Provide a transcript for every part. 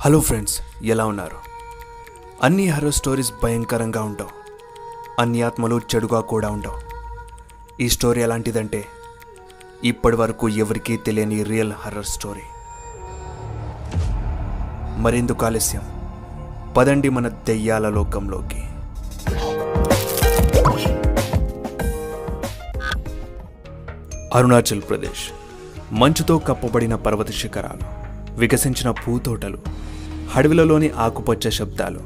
Hello friends ఎలా ఉన్నారు? అన్ని హర్రర్ స్టోరీస్ భయంకరంగా ఉండవు అన్ని ఆత్మలు చెడుగా కూడా ఉండవు ఈ స్టోరీ ఎలాంటిదంటే ఇప్పటి వరకు ఎవరికీ తెలియని రియల్ హర్రర్ స్టోరీ మరెందుకు ఆలస్యం? పదండి మన దెయ్యాల లోకంలోకి. అరుణాచల్ ప్రదేశ్ మంచుతో కప్పబడిన పర్వత శిఖరాలు. వికసించిన పూతోటలు అడవిలలోని ఆకుపచ్చ శబ్దాలు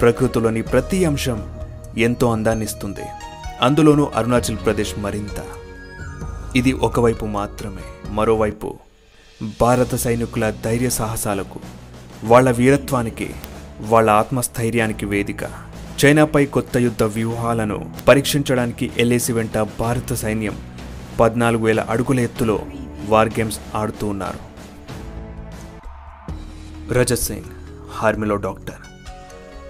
ప్రకృతిలోని ప్రతి అంశం ఎంతో అందాన్నిస్తుంది. అందులోనూ అరుణాచల్ ప్రదేశ్ మరింత. ఇది ఒకవైపు మాత్రమే మరోవైపు భారత సైనికుల ధైర్య సాహసాలకు వాళ్ళ వీరత్వానికి వాళ్ళ ఆత్మస్థైర్యానికి వేదిక. చైనాపై కొత్త యుద్ధ వ్యూహాలను పరీక్షించడానికి ఎల్ఏసి వెంట భారత సైన్యం పద్నాలుగు వేల అడుగుల ఎత్తులో వార్ గేమ్స్ ఆడుతూ ఉన్నారు. రజత్ సింగ్ ఆర్మీలో డాక్టర్.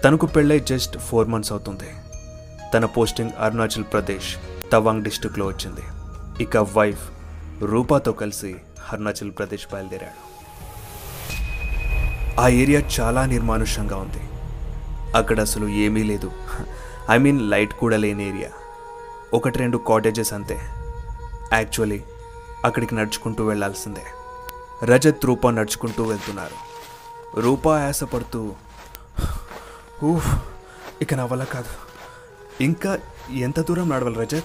తనకు పెళ్ళై జస్ట్ ఫోర్ మంత్స్ అవుతుంది. తన పోస్టింగ్ అరుణాచల్ ప్రదేశ్ తవాంగ్ డిస్టిక్లో వచ్చింది. ఇక వైఫ్ రూపాతో కలిసి అరుణాచల్ ప్రదేశ్ బయలుదేరాడు. ఆ ఏరియా చాలా నిర్మానుష్యంగా ఉంది. అక్కడ అసలు ఏమీ లేదు. ఐ మీన్ లైట్ కూడా లేని ఏరియా. ఒకటి రెండు కాటేజెస్ అంతే. యాక్చువల్లీ అక్కడికి నడుచుకుంటూ వెళ్ళాల్సిందే రజత్ రూపా నడుచుకుంటూ వెళ్తున్నారు. రూపా ఆశపడుతూ ఊహ్ ఇక నా వల్ల కాదు. ఇంకా ఎంత దూరం నడవాలి రజత్?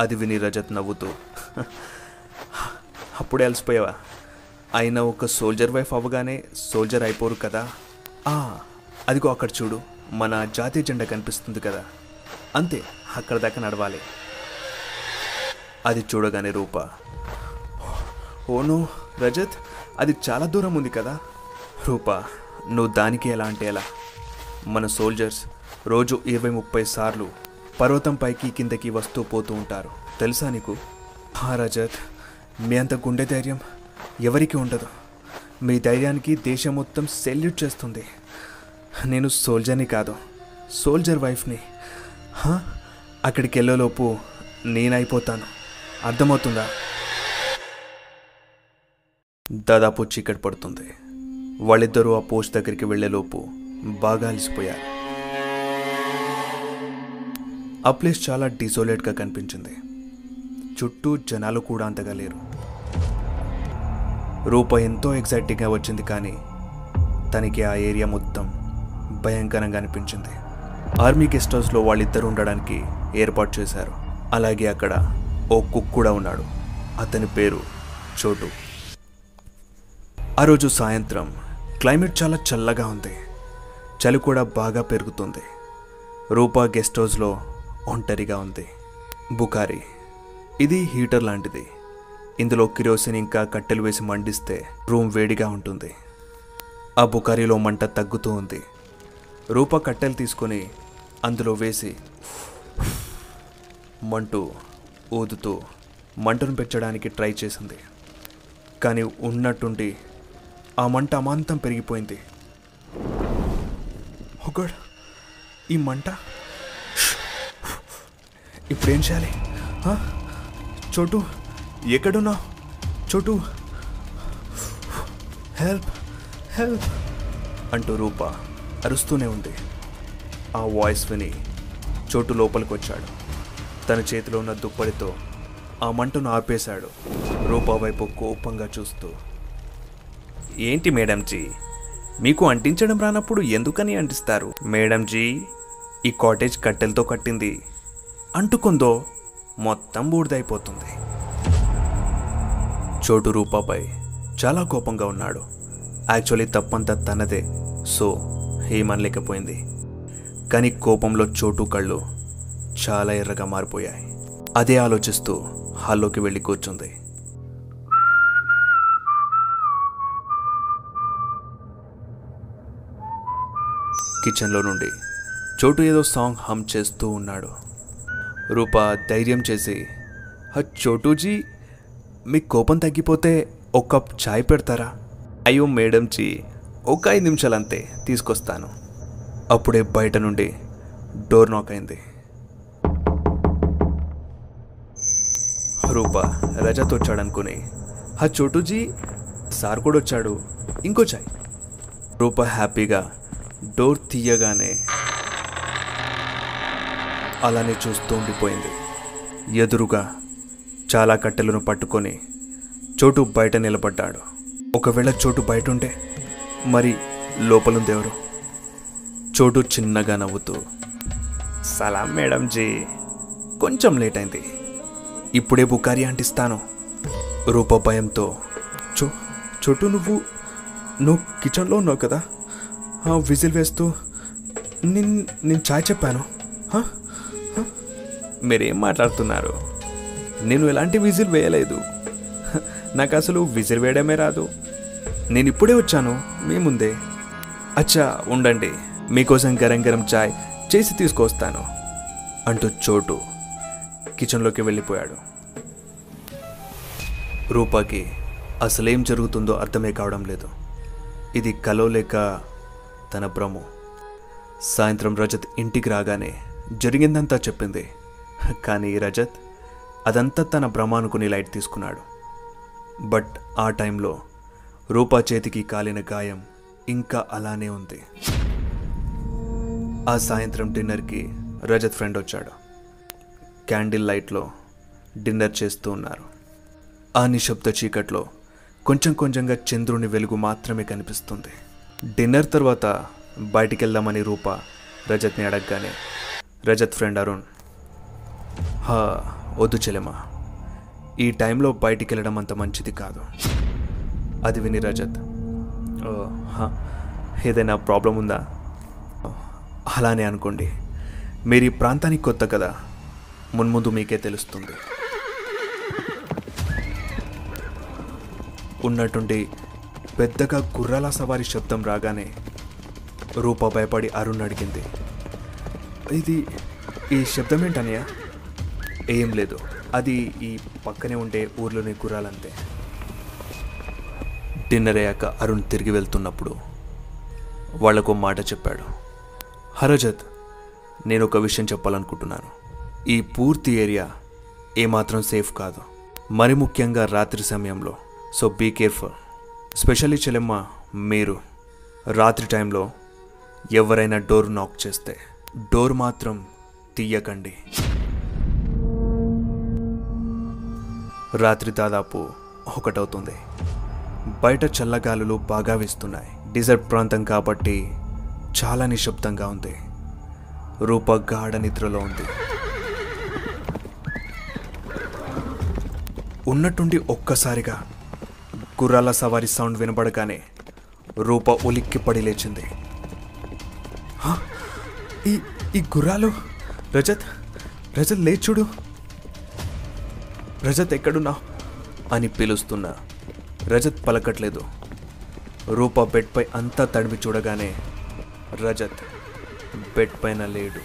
అది విని రజత్ నవ్వుతూ అప్పుడే అలసిపోయావా? అయినా ఒక సోల్జర్ వైఫ్ అవ్వగానే సోల్జర్ అయిపోరు కదా. ఆ, అదిగో అక్కడ చూడు మన జాతీయ జెండా కనిపిస్తుంది కదా. అంతే అక్కడ దాకా నడవాలి. అది చూడగానే రూప ఓను రజత్ అది చాలా దూరం ఉంది కదా. రూప నువ్వు దానికి ఎలా అంటే ఎలా? మన సోల్జర్స్ రోజు ఇరవై ముప్పై సార్లు పర్వతం పైకి కిందకి వస్తూ పోతూ ఉంటారు. తెలుసా నీకు? హా రజత్ మీ అంత గుండె ధైర్యం ఎవరికి ఉండదు. మీ ధైర్యానికి దేశం మొత్తం సెల్యూట్ చేస్తుంది. నేను సోల్జర్ని కాదు సోల్జర్ వైఫ్ని అక్కడికి వెళ్ళేలోపు నేనైపోతాను అర్థమవుతుందా? దాదాపు చీకటి పడుతుంది. వాళ్ళిద్దరూ ఆ పోస్ట్ దగ్గరికి వెళ్ళేలోపు బాగా అలసిపోయారు. ఆ ప్లేస్ చాలా డిసోలేట్గా కనిపించింది. చుట్టూ జనాలు కూడా అంతగా లేరు. రూప ఎంతో ఎగ్జైటింగ్గా వచ్చింది కానీ తనకి ఆ ఏరియా మొత్తం భయంకరంగా అనిపించింది. ఆర్మీ గెస్ట్ హౌస్లో వాళ్ళిద్దరూ ఉండడానికి ఏర్పాటు చేశారు. అలాగే అక్కడ ఓ కుక్ కూడా ఉన్నాడు. అతని పేరు చోటు. ఆ రోజు సాయంత్రం క్లైమేట్ చాలా చల్లగా ఉంది. చలి కూడా బాగా పెరుగుతుంది. రూపా గెస్ట్ హౌస్లో ఒంటరిగా ఉంది. బుకారి ఇది హీటర్ లాంటిది. ఇందులో కిరోసిన్ ఇంకా కట్టెలు వేసి మండిస్తే రూమ్ వేడిగా ఉంటుంది. ఆ బుకారీలో మంట తగ్గుతూ ఉంది. రూప కట్టెలు తీసుకొని అందులో వేసి మంటూ ఊదుతూ మంటను పెంచడానికి ట్రై చేసింది. కానీ ఉన్నట్టుండి ఆ మంట అమాంతం పెరిగిపోయింది. ఒకడు ఈ మంట? ఇప్పుడేం చేయాలి? చోటు ఎక్కడున్నావు? చోటు హెల్ప్ హెల్ప్ అంటూ రూప అరుస్తూనే ఉంది. ఆ వాయిస్ విని చోటు లోపలికి వచ్చాడు తన చేతిలో ఉన్న దుప్పటితో ఆ మంటను ఆపేశాడు. రూపా వైపు కోపంగా చూస్తూ ఏంటి మేడంజీ? మీకు అంటించడం రానప్పుడు ఎందుకని అంటిస్తారు? మేడంజీ ఈ కాటేజ్ కట్టెలతో కట్టింది. అంటుకుందో మొత్తం బూడిదైపోతుంది. చోటు రూపాపై చాలా కోపంగా ఉన్నాడు. యాక్చువల్లీ తప్పంతా తనదే. సో ఏమనలేకపోయింది. కానీ కోపంలో చోటు కళ్ళు చాలా ఎర్రగా మారిపోయాయి. అదే ఆలోచిస్తూ హాల్లోకి వెళ్ళి కూర్చుంది. కిచెన్లో నుండి చోటు ఏదో సాంగ్ హమ్ చేస్తూ ఉన్నాడు. రూప ధైర్యం చేసి "హ, చోటూజీ మీ కోపం తగ్గిపోతే ఒక కప్ చాయ్ పెడతారా? అయ్యో మేడంజీ ఒక ఐదు నిమిషాలు అంతే తీసుకొస్తాను. అప్పుడే బయట నుండి డోర్ నాక్ అయింది. రూప రజత్ వచ్చాడనుకుని హా చోటూజీ సార్ కూడా వచ్చాడు ఇంకో చాయ్. రూప హ్యాపీగా డోర్ తీయగానే అలానే చూస్తూ ఉండిపోయింది. ఎదురుగా చాలా కట్టెలను పట్టుకొని చోటు బయట నిలబడ్డాడు. ఒకవేళ చోటు బయట ఉంటే మరి లోపలుందెవరు చోటు చిన్నగా నవ్వుతూ సలాం మేడం జీ. కొంచెం లేట్ అయింది. ఇప్పుడే బుకారి అంటిస్తాను రూప భయంతో చో చోటు నువ్వు నువ్వు కిచెన్లో ఉన్నావు కదా. విజిల్ వేస్తూ నిన్ నేను చాయ్ చెప్పాను. హ? మీరేం మాట్లాడుతున్నారు? నేను ఎలాంటి విజిల్ వేయలేదు. నాకు అసలు విజిల్ వేయడమే రాదు. నేను ఇప్పుడే వచ్చాను మీ ముందే. అచ్చా ఉండండి. మీకోసం గరం గరం చాయ్ చేసి తీసుకొస్తాను అంటూ చోటు కిచెన్లోకి వెళ్ళిపోయాడు. రూపాకి అసలేం జరుగుతుందో అర్థమే కావడం లేదు. ఇది కలో లేక తన భ్రము సాయంత్రం రజత్ ఇంటికి రాగానే జరిగిందంతా చెప్పింది. కానీ రజత్ అదంతా తన భ్రమ అనుకుని లైట్ తీసుకున్నాడు. బట్ ఆ టైంలో రూపా చేతికి కాలిన గాయం ఇంకా అలానే ఉంది. ఆ సాయంత్రం డిన్నర్కి రజత్ ఫ్రెండ్ వచ్చాడు. క్యాండిల్ లైట్లో డిన్నర్ చేస్తూ ఉన్నారు. ఆ నిశ్శబ్ద చీకట్లో కొంచెం కొంచెంగా చంద్రుని వెలుగు మాత్రమే కనిపిస్తుంది. డిన్నర్ తర్వాత బయటికి వెళ్దామని రూప రజత్ని అడగగానే రజత్ ఫ్రెండ్ అరుణ్. హా వద్దు చెలెమా ఈ టైంలో బయటికి వెళ్ళడం అంత మంచిది కాదు. అది విని రజత్. "ఓ, ఏదైనా ప్రాబ్లం ఉందా? అలానే అనుకోండి. మీరు ఈ ప్రాంతానికి కొత్త కదా మున్ముందు మీకే తెలుస్తుంది. ఉన్నటువంటి పెద్దగా గుర్రాల సవారి శబ్దం రాగానే రూప భయపడి అరుణ్ అడిగింది. ఇది ఈ శబ్దం ఏంటనయ్య ఏం లేదు. అది ఈ పక్కనే ఉండే ఊర్లోని గుర్రాలంతే డిన్నర్ అయ్యాక అరుణ్ తిరిగి వెళ్తున్నప్పుడు వాళ్ళకు మాట చెప్పాడు. హరజత్ నేను ఒక విషయం చెప్పాలనుకుంటున్నాను. ఈ పూర్తి ఏరియా ఏమాత్రం సేఫ్ కాదు. మరి ముఖ్యంగా రాత్రి సమయంలో. So be careful. స్పెషల్లీ చెల్లెమ్మ మీరు రాత్రి టైంలో ఎవరైనా డోర్ నాక్ చేస్తే డోర్ మాత్రం తీయకండి. రాత్రి దాదాపు ఒకటవుతుంది. బయట చల్లగాలులు బాగా వీస్తున్నాయి. డిజర్ట్ ప్రాంతం కాబట్టి చాలా నిశ్శబ్దంగా ఉంది. రూప గాఢ నిద్రలో ఉంది. ఉన్నట్టుండి ఒక్కసారిగా గుర్రాల సవారి సౌండ్ వినపడగానే రూప ఉలిక్కి పడి లేచింది. "హ? ఈ ఈ గుర్రాలు? రజత్? రజత్ లేచుడు రజత్ ఎక్కడున్నా అని పిలుస్తున్నా రజత్ పలకట్లేదు. రూప బెడ్పై అంతా తడిమి చూడగానే రజత్ బెడ్ పైన లేడు.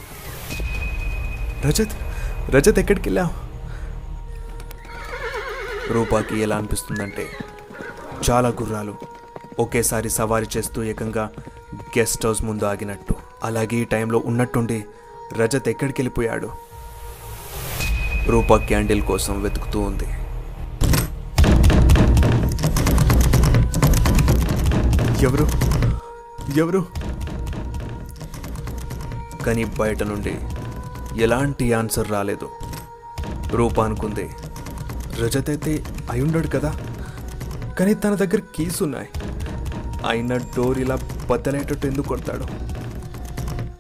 రజత్? రజత్ ఎక్కడికి వెళ్ళావు రూపాకి ఎలా అనిపిస్తుందంటే చాలా గుర్రాలు ఒకేసారి సవారీ చేస్తూ ఏకంగా గెస్ట్ హౌస్ ముందు ఆగినట్టు. అలాగే ఈ టైంలో ఉన్నట్టుండి రజత్ ఎక్కడికి వెళ్ళిపోయాడు? రూపా క్యాండిల్ కోసం వెతుకుతూ ఉంది. ఎవరు? ఎవరు? కానీ బయట నుండి ఎలాంటి ఆన్సర్ రాలేదు. రూప అనుకుంది రజత్ అయితే అయి ఉండడు కదా? కానీ తన దగ్గర కీస్ ఉన్నాయి ఆయన డోర్ ఇలా బద్దలేటట్టు ఎందుకు కొడతాడు?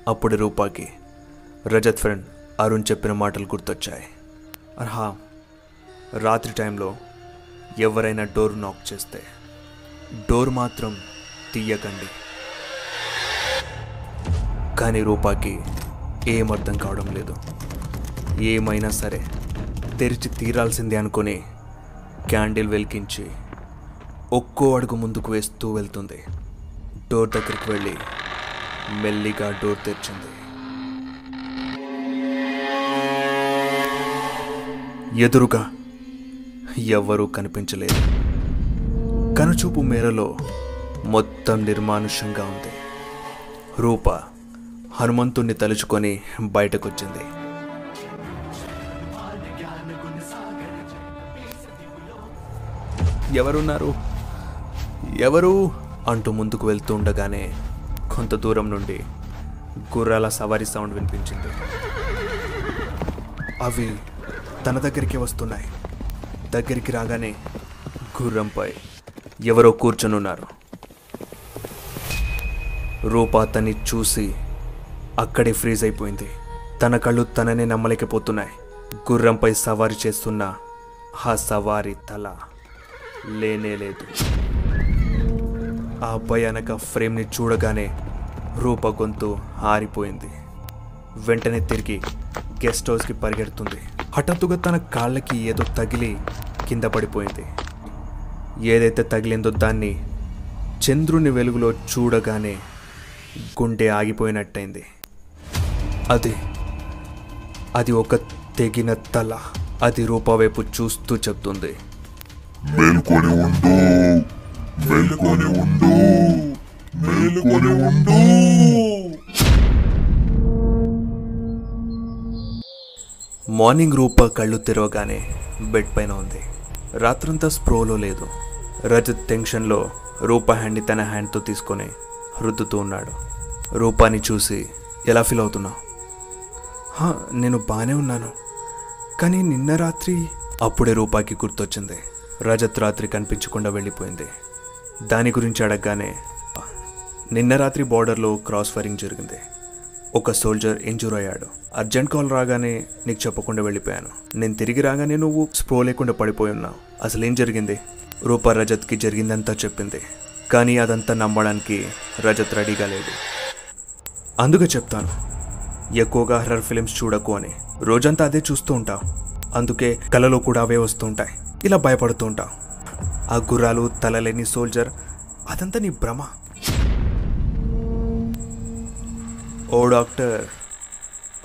అప్పుడు రూపాకి రజత్ ఫ్రెండ్ అరుణ్ చెప్పిన మాటలు గుర్తొచ్చాయి. అర్హా రాత్రి టైంలో ఎవరైనా డోర్ నాక్ చేస్తే డోర్ మాత్రం తీయకండి. కానీ రూపాకి ఏం అర్థం కావడం లేదు. ఏమైనా సరే తెరిచి తీరాల్సిందే అనుకుని క్యాండిల్ వెలిగించి ఒక్కో అడుగు ముందుకు వేస్తూ వెళ్తుంది. డోర్ దగ్గరికి వెళ్ళి మెల్లిగా డోర్ తెరిచింది. ఎదురుగా ఎవ్వరూ కనిపించలేదు. కనుచూపు మేరలో మొత్తం నిర్మానుష్యంగా ఉంది. రూప హనుమంతుణ్ణి తలుచుకొని బయటకొచ్చింది. ఎవరున్నారు? ఎవరు అంటూ ముందుకు వెళ్తూ ఉండగానే కొంత దూరం నుండి గుర్రాల సవారీ సౌండ్ వినిపించింది. అవి తన దగ్గరికి వస్తున్నాయి. దగ్గరికి రాగానే గుర్రంపై ఎవరో కూర్చొనున్నారు. రూప అతన్ని చూసి అక్కడే ఫ్రీజ్ అయిపోయింది. తన కళ్ళు తననే నమ్మలేకపోతున్నాయి. గుర్రంపై సవారీ చేస్తున్న ఆ సవారీ తల లేనే లేదు. ఆ భయానక ఫ్రేమ్ని చూడగానే రూప గొంతు ఆరిపోయింది. వెంటనే తిరిగి గెస్ట్ హౌస్కి పరిగెడుతుంది. హఠాత్తుగా తన కాళ్ళకి ఏదో తగిలి కింద పడిపోయింది. ఏదైతే తగిలిందో దాన్ని చంద్రుని వెలుగులో చూడగానే గుండె ఆగిపోయినట్టయింది. అది అది ఒక తెగిన తల. అది రూప వైపు చూస్తూ చెప్తుంది. మేల్కొని ఉండు. మేల్కొని ఉండు. మేల్కొని ఉండు. మార్నింగ్ రూప కళ్ళు తెరవగానే బెడ్ పైన ఉంది. రాత్రంతా స్ప్రోలో లేదు. రజత్ టెన్షన్లో రూప హ్యాండ్ని తన హ్యాండ్తో తీసుకొని రుద్దుతూ ఉన్నాడు. రూపాని చూసి ఎలా ఫీల్ అవుతున్నావు? నేను బాగానే ఉన్నాను. కానీ నిన్న రాత్రి అప్పుడే రూపాకి గుర్తొచ్చింది. రజత్ రాత్రి కనిపించకుండా వెళ్ళిపోయింది. దాని గురించి అడగగానే నిన్న రాత్రి బార్డర్లో క్రాస్ ఫైరింగ్ జరిగింది. ఒక సోల్జర్ ఇంజూర్ అయ్యాడు. అర్జెంట్ కాల్ రాగానే నీకు చెప్పకుండా వెళ్ళిపోయాను. నేను తిరిగి రాగానే నువ్వు స్ప్రో లేకుండా పడిపోయి ఉన్నావు. అసలు ఏం జరిగింది? రూప రజత్కి జరిగిందంతా చెప్పింది. కానీ అదంతా నమ్మడానికి రజత్ రెడీగా లేదు. అందుకే చెప్తాను. ఎక్కువగా హర్రర్ ఫిలిమ్స్ చూడకు అని. రోజంతా అదే చూస్తూ ఉంటావు. అందుకే కలలో కూడా అవే వస్తూ ఉంటాయి. ఇలా భయపడుతూ ఉంటావు. ఆ గుర్రాలు తలలేని సోల్జర్ అదంతా నీ భ్రమ. ఓ డాక్టర్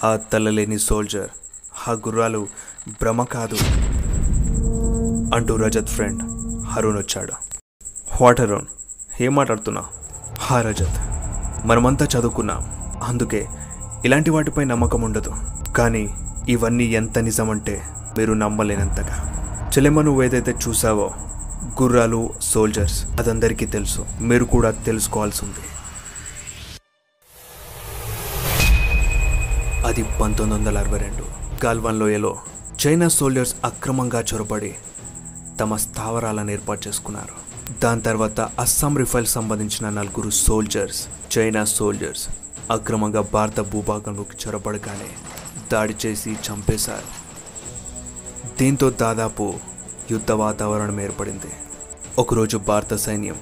ఆ తలలేని సోల్జర్ ఆ గుర్రాలు భ్రమ కాదు అంటూ రజత్ ఫ్రెండ్ హరుణ్ వచ్చాడు. వాట్ అరుణ్ ఏం మాట్లాడుతున్నా హా రజత్ మనమంతా చదువుకున్నాం. అందుకే ఇలాంటి వాటిపై నమ్మకం ఉండదు. కానీ ఇవన్నీ ఎంత నిజమంటే మీరు నమ్మలేనంతగా. చెలెమ్మ నువ్వు ఏదైతే చూసావో గుర్రాలు సోల్జర్స్ అదందరికీ తెలుసు. మీరు కూడా తెలుసుకోవాల్సి ఉంది అది పంతొమ్మిది వందల అరవై రెండు. గాల్వన్ లోయలో చైనా సోల్జర్స్ అక్రమంగా చొరబడి తమ స్థావరాలను ఏర్పాటు చేసుకున్నారు. దాని తర్వాత అస్సాం రిఫైల్ సంబంధించిన నలుగురు సోల్జర్స్ చైనా సోల్జర్స్ అక్రమంగా భారత భూభాగంలోకి చొరబడగానే దాడి చేసి చంపేశారు. దీంతో దాదాపు యుద్ధ వాతావరణం ఏర్పడింది. ఒకరోజు భారత సైన్యం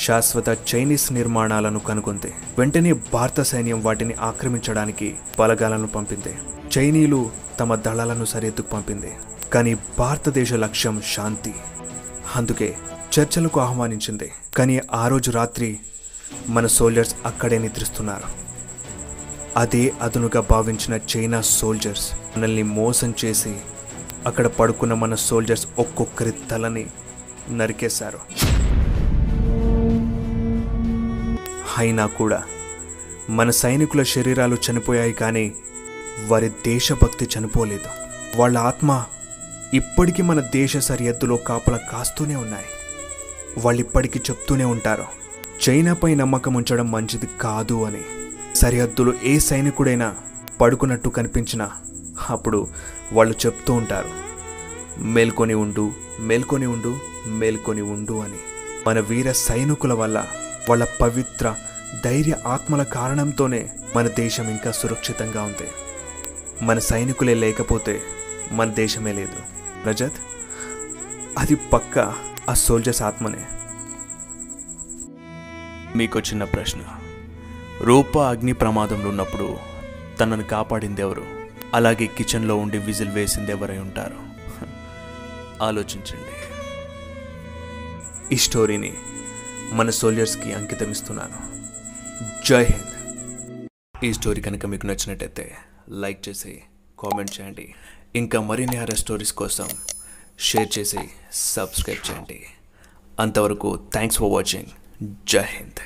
శాశ్వత చైనీస్ నిర్మాణాలను కనుగొంది. వెంటనే భారత సైన్యం వాటిని ఆక్రమించడానికి బలగాలను పంపింది. చైనీయులు తమ దళాలను సరిహద్దుకు పంపింది. కానీ భారతదేశ లక్ష్యం శాంతి. అందుకే చర్చలకు ఆహ్వానించింది. కానీ ఆ రోజు రాత్రి మన సోల్జర్స్ అక్కడే నిద్రిస్తున్నారు. అదే అదునుగా భావించిన చైనా సోల్జర్స్ మనల్ని మోసం చేసి అక్కడ పడుకున్న మన సోల్జర్స్ ఒక్కొక్కరి తలని నరికేశారు. అయినా కూడా మన సైనికుల శరీరాలు చనిపోయాయి కానీ వారి దేశభక్తి చనిపోలేదు. వాళ్ళ ఆత్మ ఇప్పటికీ మన దేశ సరిహద్దులో కాపలా కాస్తూనే ఉన్నాయి. వాళ్ళు ఇప్పటికీ చెప్తూనే ఉంటారు చైనాపై నమ్మకం ఉంచడం మంచిది కాదు అని. సరిహద్దులో ఏ సైనికుడైనా పడుకున్నట్టు కనిపించినా అప్పుడు వాళ్ళు చెప్తూ ఉంటారు మేల్కొని ఉండు మేల్కొని ఉండు మేల్కొని ఉండు అని. మన వీర సైనికుల వల్ల వాళ్ళ పవిత్ర ధైర్య ఆత్మల కారణంతోనే మన దేశం ఇంకా సురక్షితంగా ఉంది. మన సైనికులే లేకపోతే మన దేశమే లేదు. రజత్ అది పక్క ఆ సోల్జర్స్ ఆత్మనే. మీకు చిన్న ప్రశ్న. రూప అగ్ని ప్రమాదంలో ఉన్నప్పుడు తనను కాపాడింది ఎవరు? అలాగే కిచెన్లో ఉండి విజిల్ వేసింది ఎవరై ఉంటారు. ఆలోచించండి. ఈ స్టోరీని మన సోల్జర్స్కి అంకితం ఇస్తున్నాను. జై హింద్. ఈ స్టోరీ కనుక మీకు నచ్చినట్టయితే లైక్ చేసి కామెంట్ చేయండి. ఇంకా మరిన్ని హర స్టోరీస్ కోసం షేర్ చేసి సబ్స్క్రైబ్ చేయండి. అంతవరకు థ్యాంక్స్ ఫర్ వాచింగ్. జై హింద్.